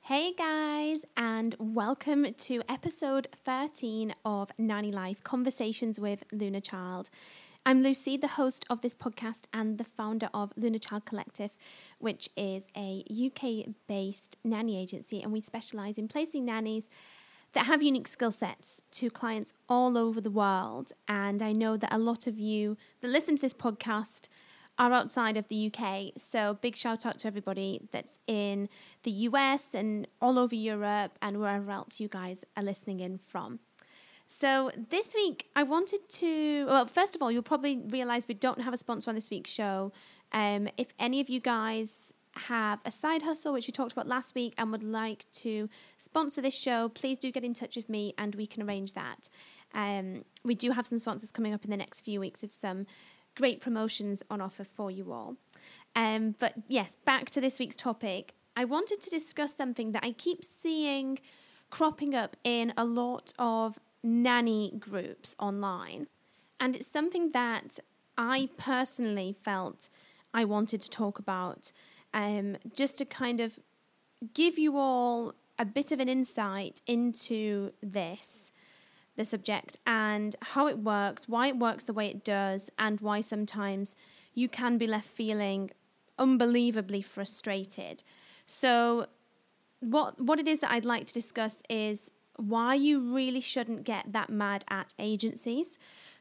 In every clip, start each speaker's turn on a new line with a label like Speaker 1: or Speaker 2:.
Speaker 1: Hey guys, and welcome to episode 13 of Nanny Life Conversations with Luna Child. I'm Lucy, the host of this podcast and the founder of Luna Child Collective, which is a UK based nanny agency, and we specialize in placing nannies that have unique skill sets to clients all over the world. And I know that a lot of you that listen to this podcast are outside of the UK. So, big shout out to everybody that's in the US and all over Europe and wherever else you guys are listening in from. So, this week I wanted to, well, first of all, you'll probably realize we don't have a sponsor on this week's show. Um, if any of you guys have a side hustle, which we talked about last week, and would like to sponsor this show, please do get in touch with me and we can arrange that. Um, we do have some sponsors coming up in the next few weeks of some great promotions on offer for you all. Um, but yes, back to this week's topic. I wanted to discuss something that I keep seeing cropping up in a lot of nanny groups online. And it's something that I personally felt I wanted to talk about um, just to kind of give you all a bit of an insight into this the subject and how it works, why it works the way it does, and why sometimes you can be left feeling unbelievably frustrated. So, what what it is that I'd like to discuss is why you really shouldn't get that mad at agencies.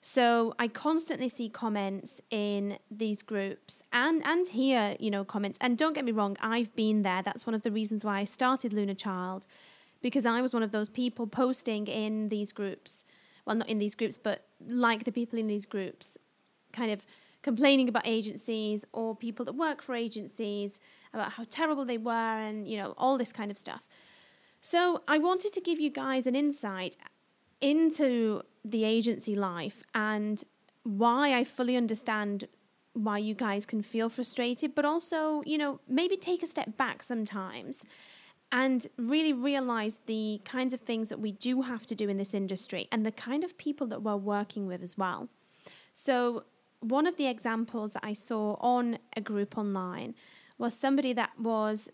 Speaker 1: So I constantly see comments in these groups and and hear, you know, comments. And don't get me wrong, I've been there. That's one of the reasons why I started Luna Child because I was one of those people posting in these groups. Well, not in these groups, but like the people in these groups, kind of complaining about agencies or people that work for agencies about how terrible they were and, you know, all this kind of stuff. So I wanted to give you guys an insight into the agency life and why I fully understand why you guys can feel frustrated, but also, you know, maybe take a step back sometimes and really realize the kinds of things that we do have to do in this industry and the kind of people that we're working with as well. So, one of the examples that I saw on a group online was somebody that was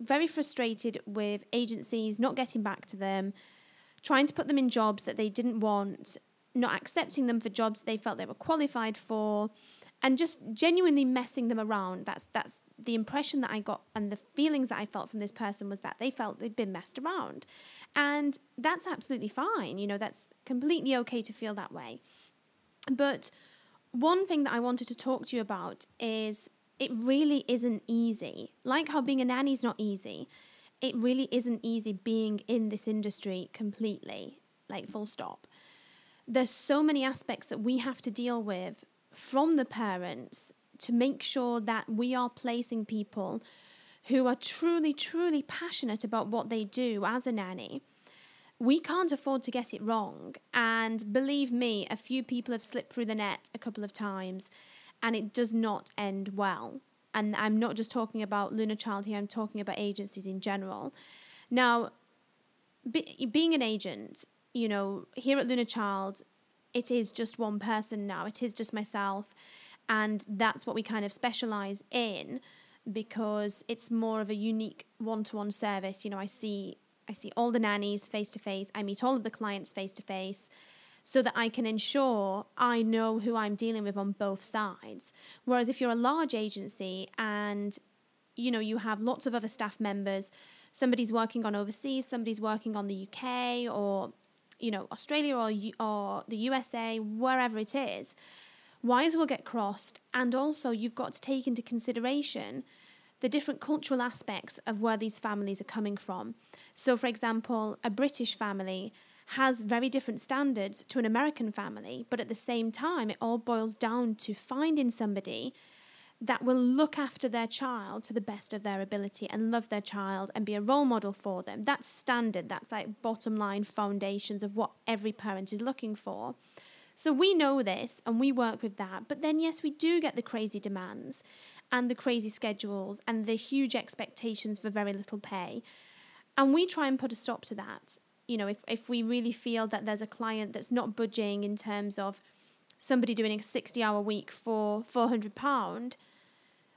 Speaker 1: very frustrated with agencies not getting back to them, trying to put them in jobs that they didn't want, not accepting them for jobs they felt they were qualified for, and just genuinely messing them around. That's that's the impression that I got and the feelings that I felt from this person was that they felt they'd been messed around. And that's absolutely fine. You know, that's completely okay to feel that way. But one thing that I wanted to talk to you about is it really isn't easy. Like how being a nanny is not easy, it really isn't easy being in this industry completely, like full stop. There's so many aspects that we have to deal with from the parents to make sure that we are placing people who are truly, truly passionate about what they do as a nanny. We can't afford to get it wrong. And believe me, a few people have slipped through the net a couple of times and it does not end well. And I'm not just talking about Luna Child here, I'm talking about agencies in general. Now, be, being an agent, you know, here at Luna Child, it is just one person now, it is just myself and that's what we kind of specialize in because it's more of a unique one-to-one service you know i see i see all the nannies face to face i meet all of the clients face to face so that i can ensure i know who i'm dealing with on both sides whereas if you're a large agency and you know you have lots of other staff members somebody's working on overseas somebody's working on the uk or you know australia or, or the usa wherever it is wires will get crossed, and also you've got to take into consideration the different cultural aspects of where these families are coming from. So, for example, a British family has very different standards to an American family, but at the same time, it all boils down to finding somebody that will look after their child to the best of their ability and love their child and be a role model for them. That's standard, that's like bottom line foundations of what every parent is looking for. So we know this and we work with that. But then, yes, we do get the crazy demands and the crazy schedules and the huge expectations for very little pay. And we try and put a stop to that. You know, if, if we really feel that there's a client that's not budging in terms of somebody doing a 60 hour week for 400 pound,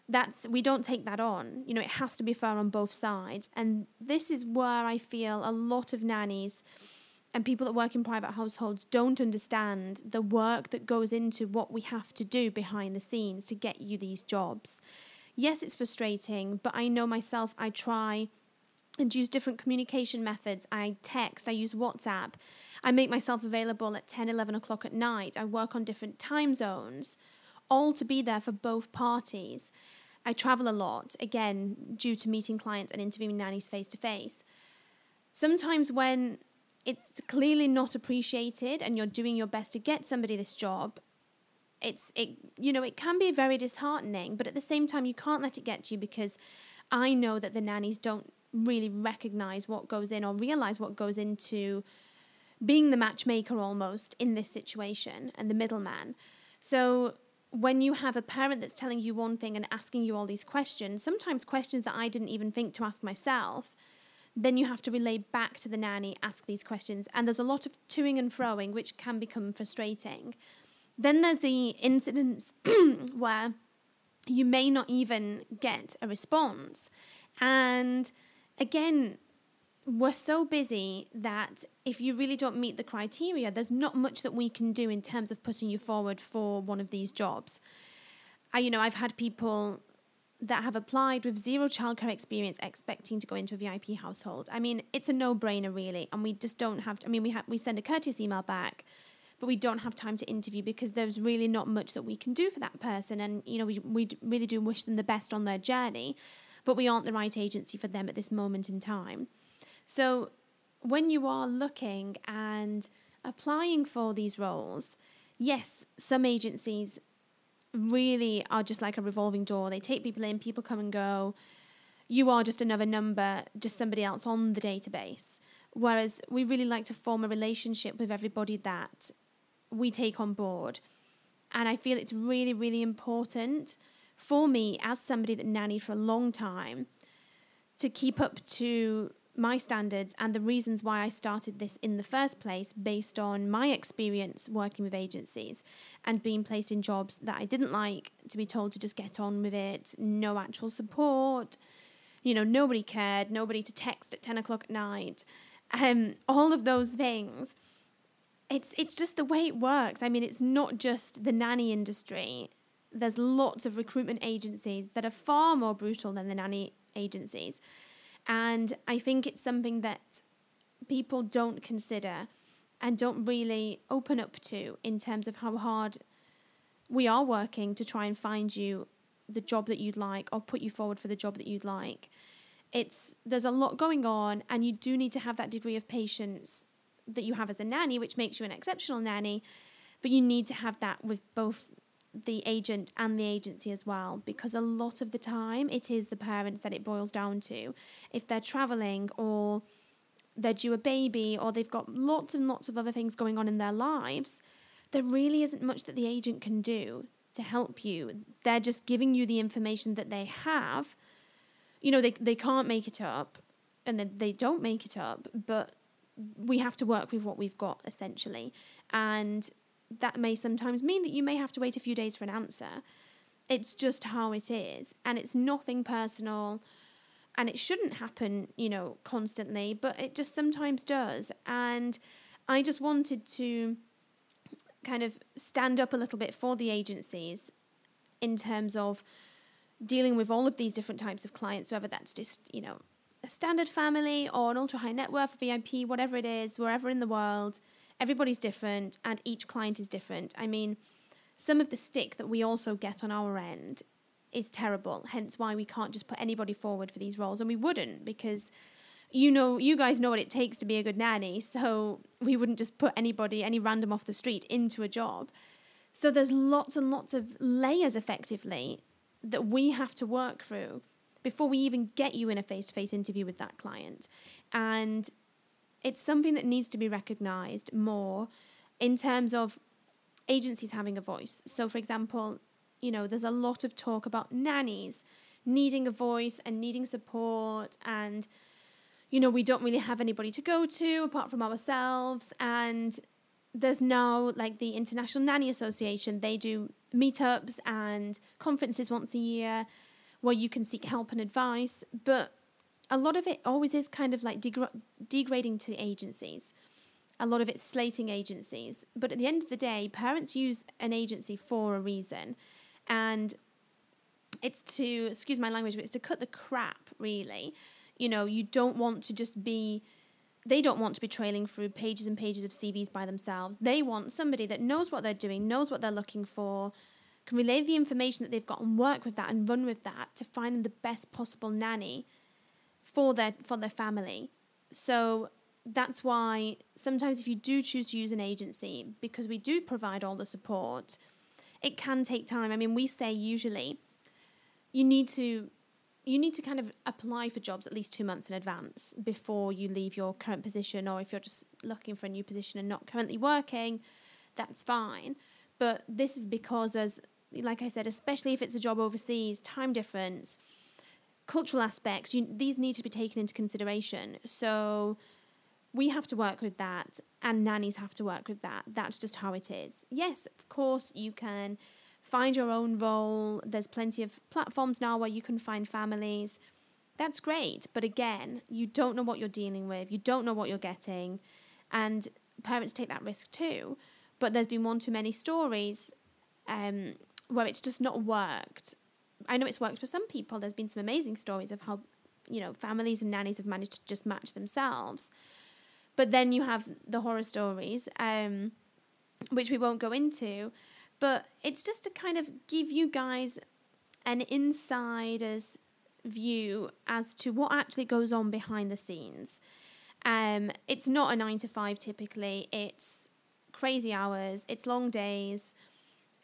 Speaker 1: that's we don't take that on. You know, it has to be fair on both sides. And this is where I feel a lot of nannies and people that work in private households don't understand the work that goes into what we have to do behind the scenes to get you these jobs. Yes, it's frustrating, but I know myself, I try and use different communication methods. I text, I use WhatsApp, I make myself available at 10, 11 o'clock at night, I work on different time zones, all to be there for both parties. I travel a lot, again, due to meeting clients and interviewing nannies face to face. Sometimes when it's clearly not appreciated and you're doing your best to get somebody this job it's it you know it can be very disheartening but at the same time you can't let it get to you because i know that the nannies don't really recognize what goes in or realize what goes into being the matchmaker almost in this situation and the middleman so when you have a parent that's telling you one thing and asking you all these questions sometimes questions that i didn't even think to ask myself then you have to relay back to the nanny, ask these questions, and there's a lot of toing and froing, which can become frustrating. Then there's the incidents where you may not even get a response. And again, we're so busy that if you really don't meet the criteria, there's not much that we can do in terms of putting you forward for one of these jobs. I, you know, I've had people that have applied with zero childcare experience expecting to go into a VIP household. I mean, it's a no-brainer really, and we just don't have to, I mean, we we send a courteous email back, but we don't have time to interview because there's really not much that we can do for that person and you know, we we really do wish them the best on their journey, but we aren't the right agency for them at this moment in time. So, when you are looking and applying for these roles, yes, some agencies really are just like a revolving door. They take people in, people come and go. You are just another number, just somebody else on the database. Whereas we really like to form a relationship with everybody that we take on board. And I feel it's really, really important for me as somebody that nannied for a long time to keep up to my standards and the reasons why I started this in the first place based on my experience working with agencies and being placed in jobs that I didn't like, to be told to just get on with it, no actual support, you know, nobody cared, nobody to text at 10 o'clock at night, um, all of those things. It's, it's just the way it works. I mean, it's not just the nanny industry. There's lots of recruitment agencies that are far more brutal than the nanny agencies. And I think it's something that people don't consider and don't really open up to in terms of how hard we are working to try and find you the job that you'd like or put you forward for the job that you'd like. It's there's a lot going on and you do need to have that degree of patience that you have as a nanny which makes you an exceptional nanny, but you need to have that with both the agent and the agency as well because a lot of the time it is the parents that it boils down to. If they're traveling or they're due a baby or they've got lots and lots of other things going on in their lives there really isn't much that the agent can do to help you. They're just giving you the information that they have. You know they they can't make it up and then they don't make it up but we have to work with what we've got essentially. And that may sometimes mean that you may have to wait a few days for an answer. It's just how it is. And it's nothing personal. And it shouldn't happen, you know, constantly, but it just sometimes does. And I just wanted to kind of stand up a little bit for the agencies in terms of dealing with all of these different types of clients, whether that's just, you know, a standard family or an ultra high net worth VIP, whatever it is, wherever in the world everybody's different and each client is different. I mean, some of the stick that we also get on our end is terrible, hence why we can't just put anybody forward for these roles. And we wouldn't because you know, you guys know what it takes to be a good nanny, so we wouldn't just put anybody, any random off the street, into a job. So there's lots and lots of layers effectively that we have to work through before we even get you in a face to face interview with that client. And it's something that needs to be recognized more in terms of agencies having a voice. So, for example, you know, there's a lot of talk about nannies needing a voice and needing support and you know, we don't really have anybody to go to apart from ourselves. And there's now like the International Nanny Association, they do meetups and conferences once a year where you can seek help and advice. But a lot of it always is kind of like degra- degrading to agencies. A lot of it's slating agencies. But at the end of the day, parents use an agency for a reason. And it's to, excuse my language, but it's to cut the crap, really. You know, you don't want to just be they don't want to be trailing through pages and pages of CVs by themselves. They want somebody that knows what they're doing, knows what they're looking for, can relay the information that they've got and work with that and run with that to find them the best possible nanny for their for their family. So that's why sometimes if you do choose to use an agency, because we do provide all the support, it can take time. I mean, we say usually you need to you need to kind of apply for jobs at least two months in advance before you leave your current position, or if you're just looking for a new position and not currently working, that's fine. But this is because there's, like I said, especially if it's a job overseas, time difference, cultural aspects, you, these need to be taken into consideration. So we have to work with that, and nannies have to work with that. That's just how it is. Yes, of course, you can find your own role. There's plenty of platforms now where you can find families. That's great. But again, you don't know what you're dealing with, you don't know what you're getting. And parents take that risk too. But there's been one too many stories um, where it's just not worked. I know it's worked for some people. There's been some amazing stories of how, you know, families and nannies have managed to just match themselves. But then you have the horror stories, um, which we won't go into, but it's just to kind of give you guys an insider's view as to what actually goes on behind the scenes. Um, it's not a nine to five typically, it's crazy hours, it's long days,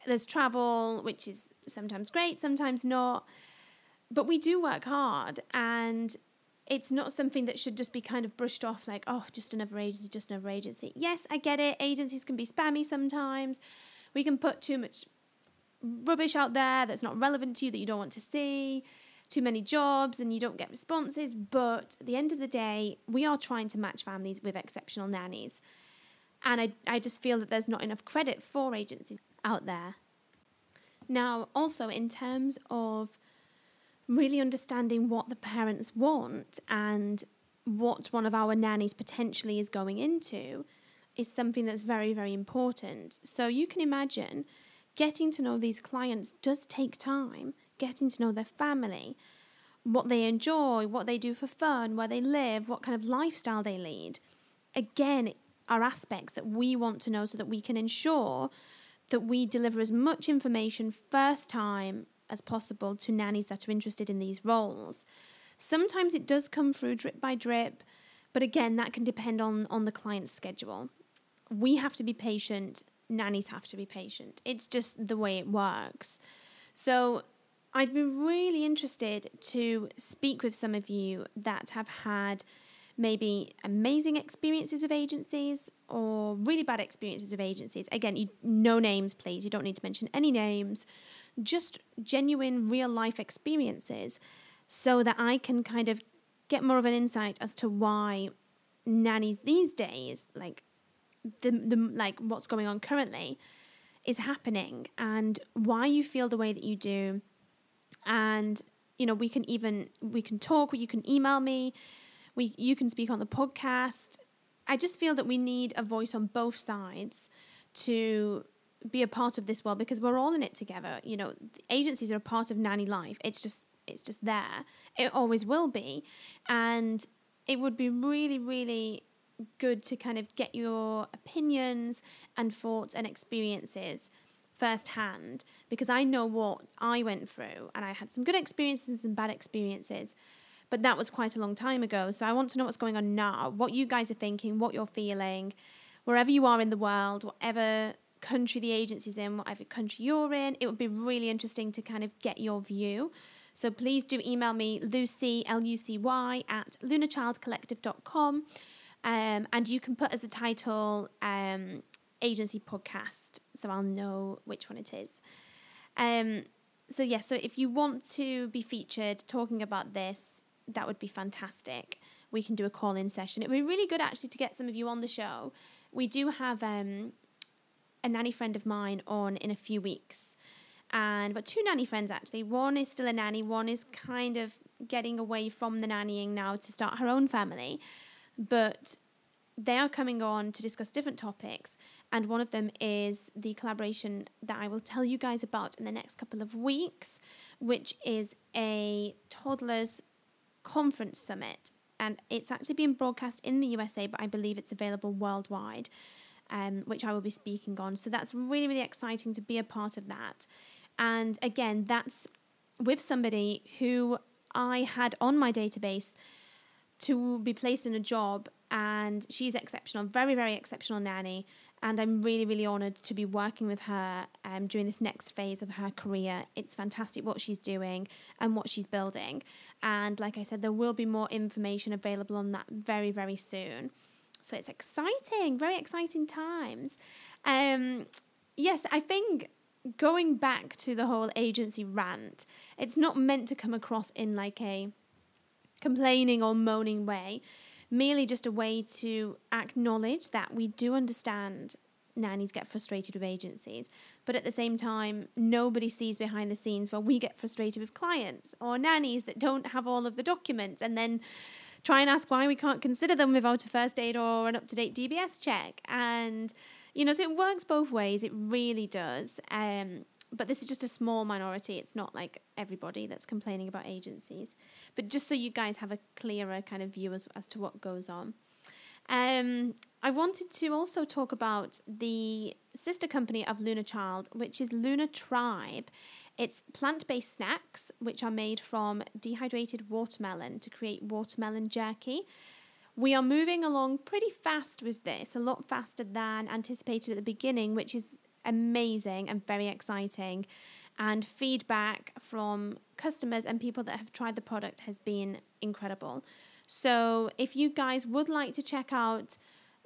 Speaker 1: there's travel, which is sometimes great, sometimes not. But we do work hard and it's not something that should just be kind of brushed off like, oh, just another agency, just another agency. Yes, I get it. Agencies can be spammy sometimes we can put too much rubbish out there that's not relevant to you that you don't want to see too many jobs and you don't get responses but at the end of the day we are trying to match families with exceptional nannies and I, I just feel that there's not enough credit for agencies out there now also in terms of really understanding what the parents want and what one of our nannies potentially is going into is something that's very, very important. So you can imagine getting to know these clients does take time, getting to know their family, what they enjoy, what they do for fun, where they live, what kind of lifestyle they lead. Again, are aspects that we want to know so that we can ensure that we deliver as much information first time as possible to nannies that are interested in these roles. Sometimes it does come through drip by drip, but again, that can depend on, on the client's schedule we have to be patient, nannies have to be patient. It's just the way it works. So I'd be really interested to speak with some of you that have had maybe amazing experiences with agencies or really bad experiences with agencies. Again, you no names, please. You don't need to mention any names. Just genuine real life experiences so that I can kind of get more of an insight as to why nannies these days like the, the like what's going on currently is happening and why you feel the way that you do and you know we can even we can talk you can email me we you can speak on the podcast. I just feel that we need a voice on both sides to be a part of this world because we're all in it together. You know agencies are a part of nanny life. It's just it's just there. It always will be. And it would be really really good to kind of get your opinions and thoughts and experiences firsthand because I know what I went through and I had some good experiences and bad experiences. But that was quite a long time ago. So I want to know what's going on now, what you guys are thinking, what you're feeling, wherever you are in the world, whatever country the agency's in, whatever country you're in. It would be really interesting to kind of get your view. So please do email me, Lucy, L U C Y, at lunachildcollective.com. Um, and you can put as the title um, agency podcast, so I'll know which one it is. Um, so yeah, so if you want to be featured talking about this, that would be fantastic. we can do a call in session. It would be really good actually to get some of you on the show. We do have um, a nanny friend of mine on in a few weeks. And but two nanny friends actually. One is still a nanny, one is kind of getting away from the nannying now to start her own family. But they are coming on to discuss different topics, and one of them is the collaboration that I will tell you guys about in the next couple of weeks, which is a toddlers conference summit. And it's actually being broadcast in the USA, but I believe it's available worldwide, um, which I will be speaking on. So that's really, really exciting to be a part of that. And again, that's with somebody who I had on my database to be placed in a job and she's exceptional, very, very exceptional nanny. And I'm really, really honoured to be working with her um, during this next phase of her career. It's fantastic what she's doing and what she's building. And like I said, there will be more information available on that very, very soon. So it's exciting, very exciting times. Um, yes, I think going back to the whole agency rant, it's not meant to come across in like a complaining or moaning way, merely just a way to acknowledge that we do understand nannies get frustrated with agencies, but at the same time, nobody sees behind the scenes where we get frustrated with clients or nannies that don't have all of the documents and then try and ask why we can't consider them without a first aid or an up to date DBS check. And, you know, so it works both ways, it really does. Um, but this is just a small minority. It's not like everybody that's complaining about agencies. But just so you guys have a clearer kind of view as, as to what goes on. Um, I wanted to also talk about the sister company of Luna Child, which is Luna Tribe. It's plant based snacks which are made from dehydrated watermelon to create watermelon jerky. We are moving along pretty fast with this, a lot faster than anticipated at the beginning, which is amazing and very exciting. And feedback from customers and people that have tried the product has been incredible. So, if you guys would like to check out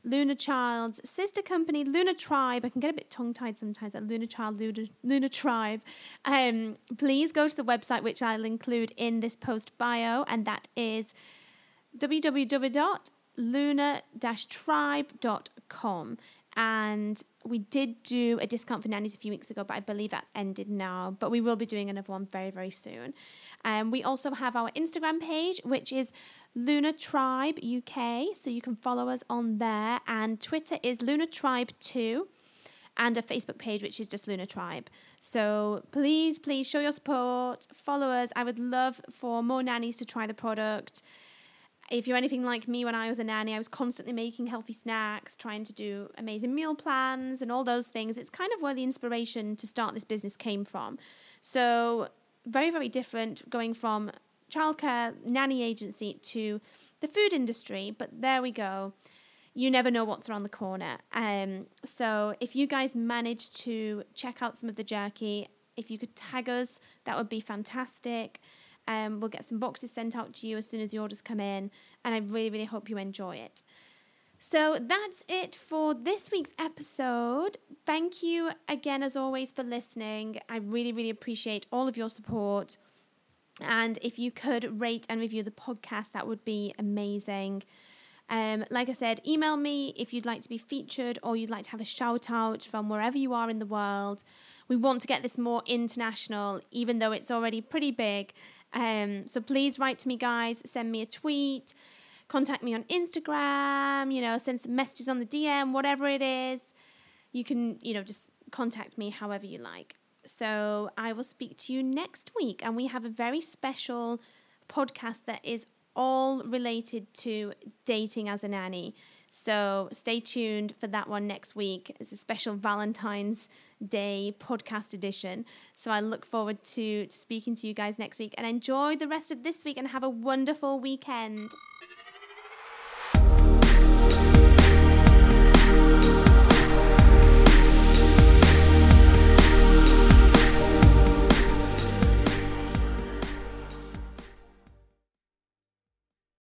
Speaker 1: Luna Child's sister company, Luna Tribe, I can get a bit tongue tied sometimes at Luna Child, Luna, Luna Tribe. Um, please go to the website, which I'll include in this post bio, and that is www.luna-tribe.com and we did do a discount for nannies a few weeks ago, but I believe that's ended now. But we will be doing another one very, very soon. Um, we also have our Instagram page, which is Luna Tribe UK, so you can follow us on there. And Twitter is Luna Tribe 2 and a Facebook page, which is just Luna Tribe. So please, please show your support, follow us. I would love for more nannies to try the product if you're anything like me when I was a nanny, I was constantly making healthy snacks, trying to do amazing meal plans and all those things. It's kind of where the inspiration to start this business came from. So, very, very different going from childcare nanny agency to the food industry. But there we go. You never know what's around the corner. Um, so, if you guys manage to check out some of the jerky, if you could tag us, that would be fantastic. Um, we'll get some boxes sent out to you as soon as the orders come in, and I really, really hope you enjoy it. So that's it for this week's episode. Thank you again, as always, for listening. I really, really appreciate all of your support. And if you could rate and review the podcast, that would be amazing. Um, like I said, email me if you'd like to be featured or you'd like to have a shout out from wherever you are in the world. We want to get this more international, even though it's already pretty big. Um, so please write to me, guys. Send me a tweet. Contact me on Instagram. You know, send some messages on the DM, whatever it is. You can, you know, just contact me however you like. So I will speak to you next week, and we have a very special podcast that is all related to dating as a nanny. So stay tuned for that one next week. It's a special Valentine's Day podcast edition. So I look forward to, speaking to you guys next week and enjoy the rest of this week and have a wonderful weekend.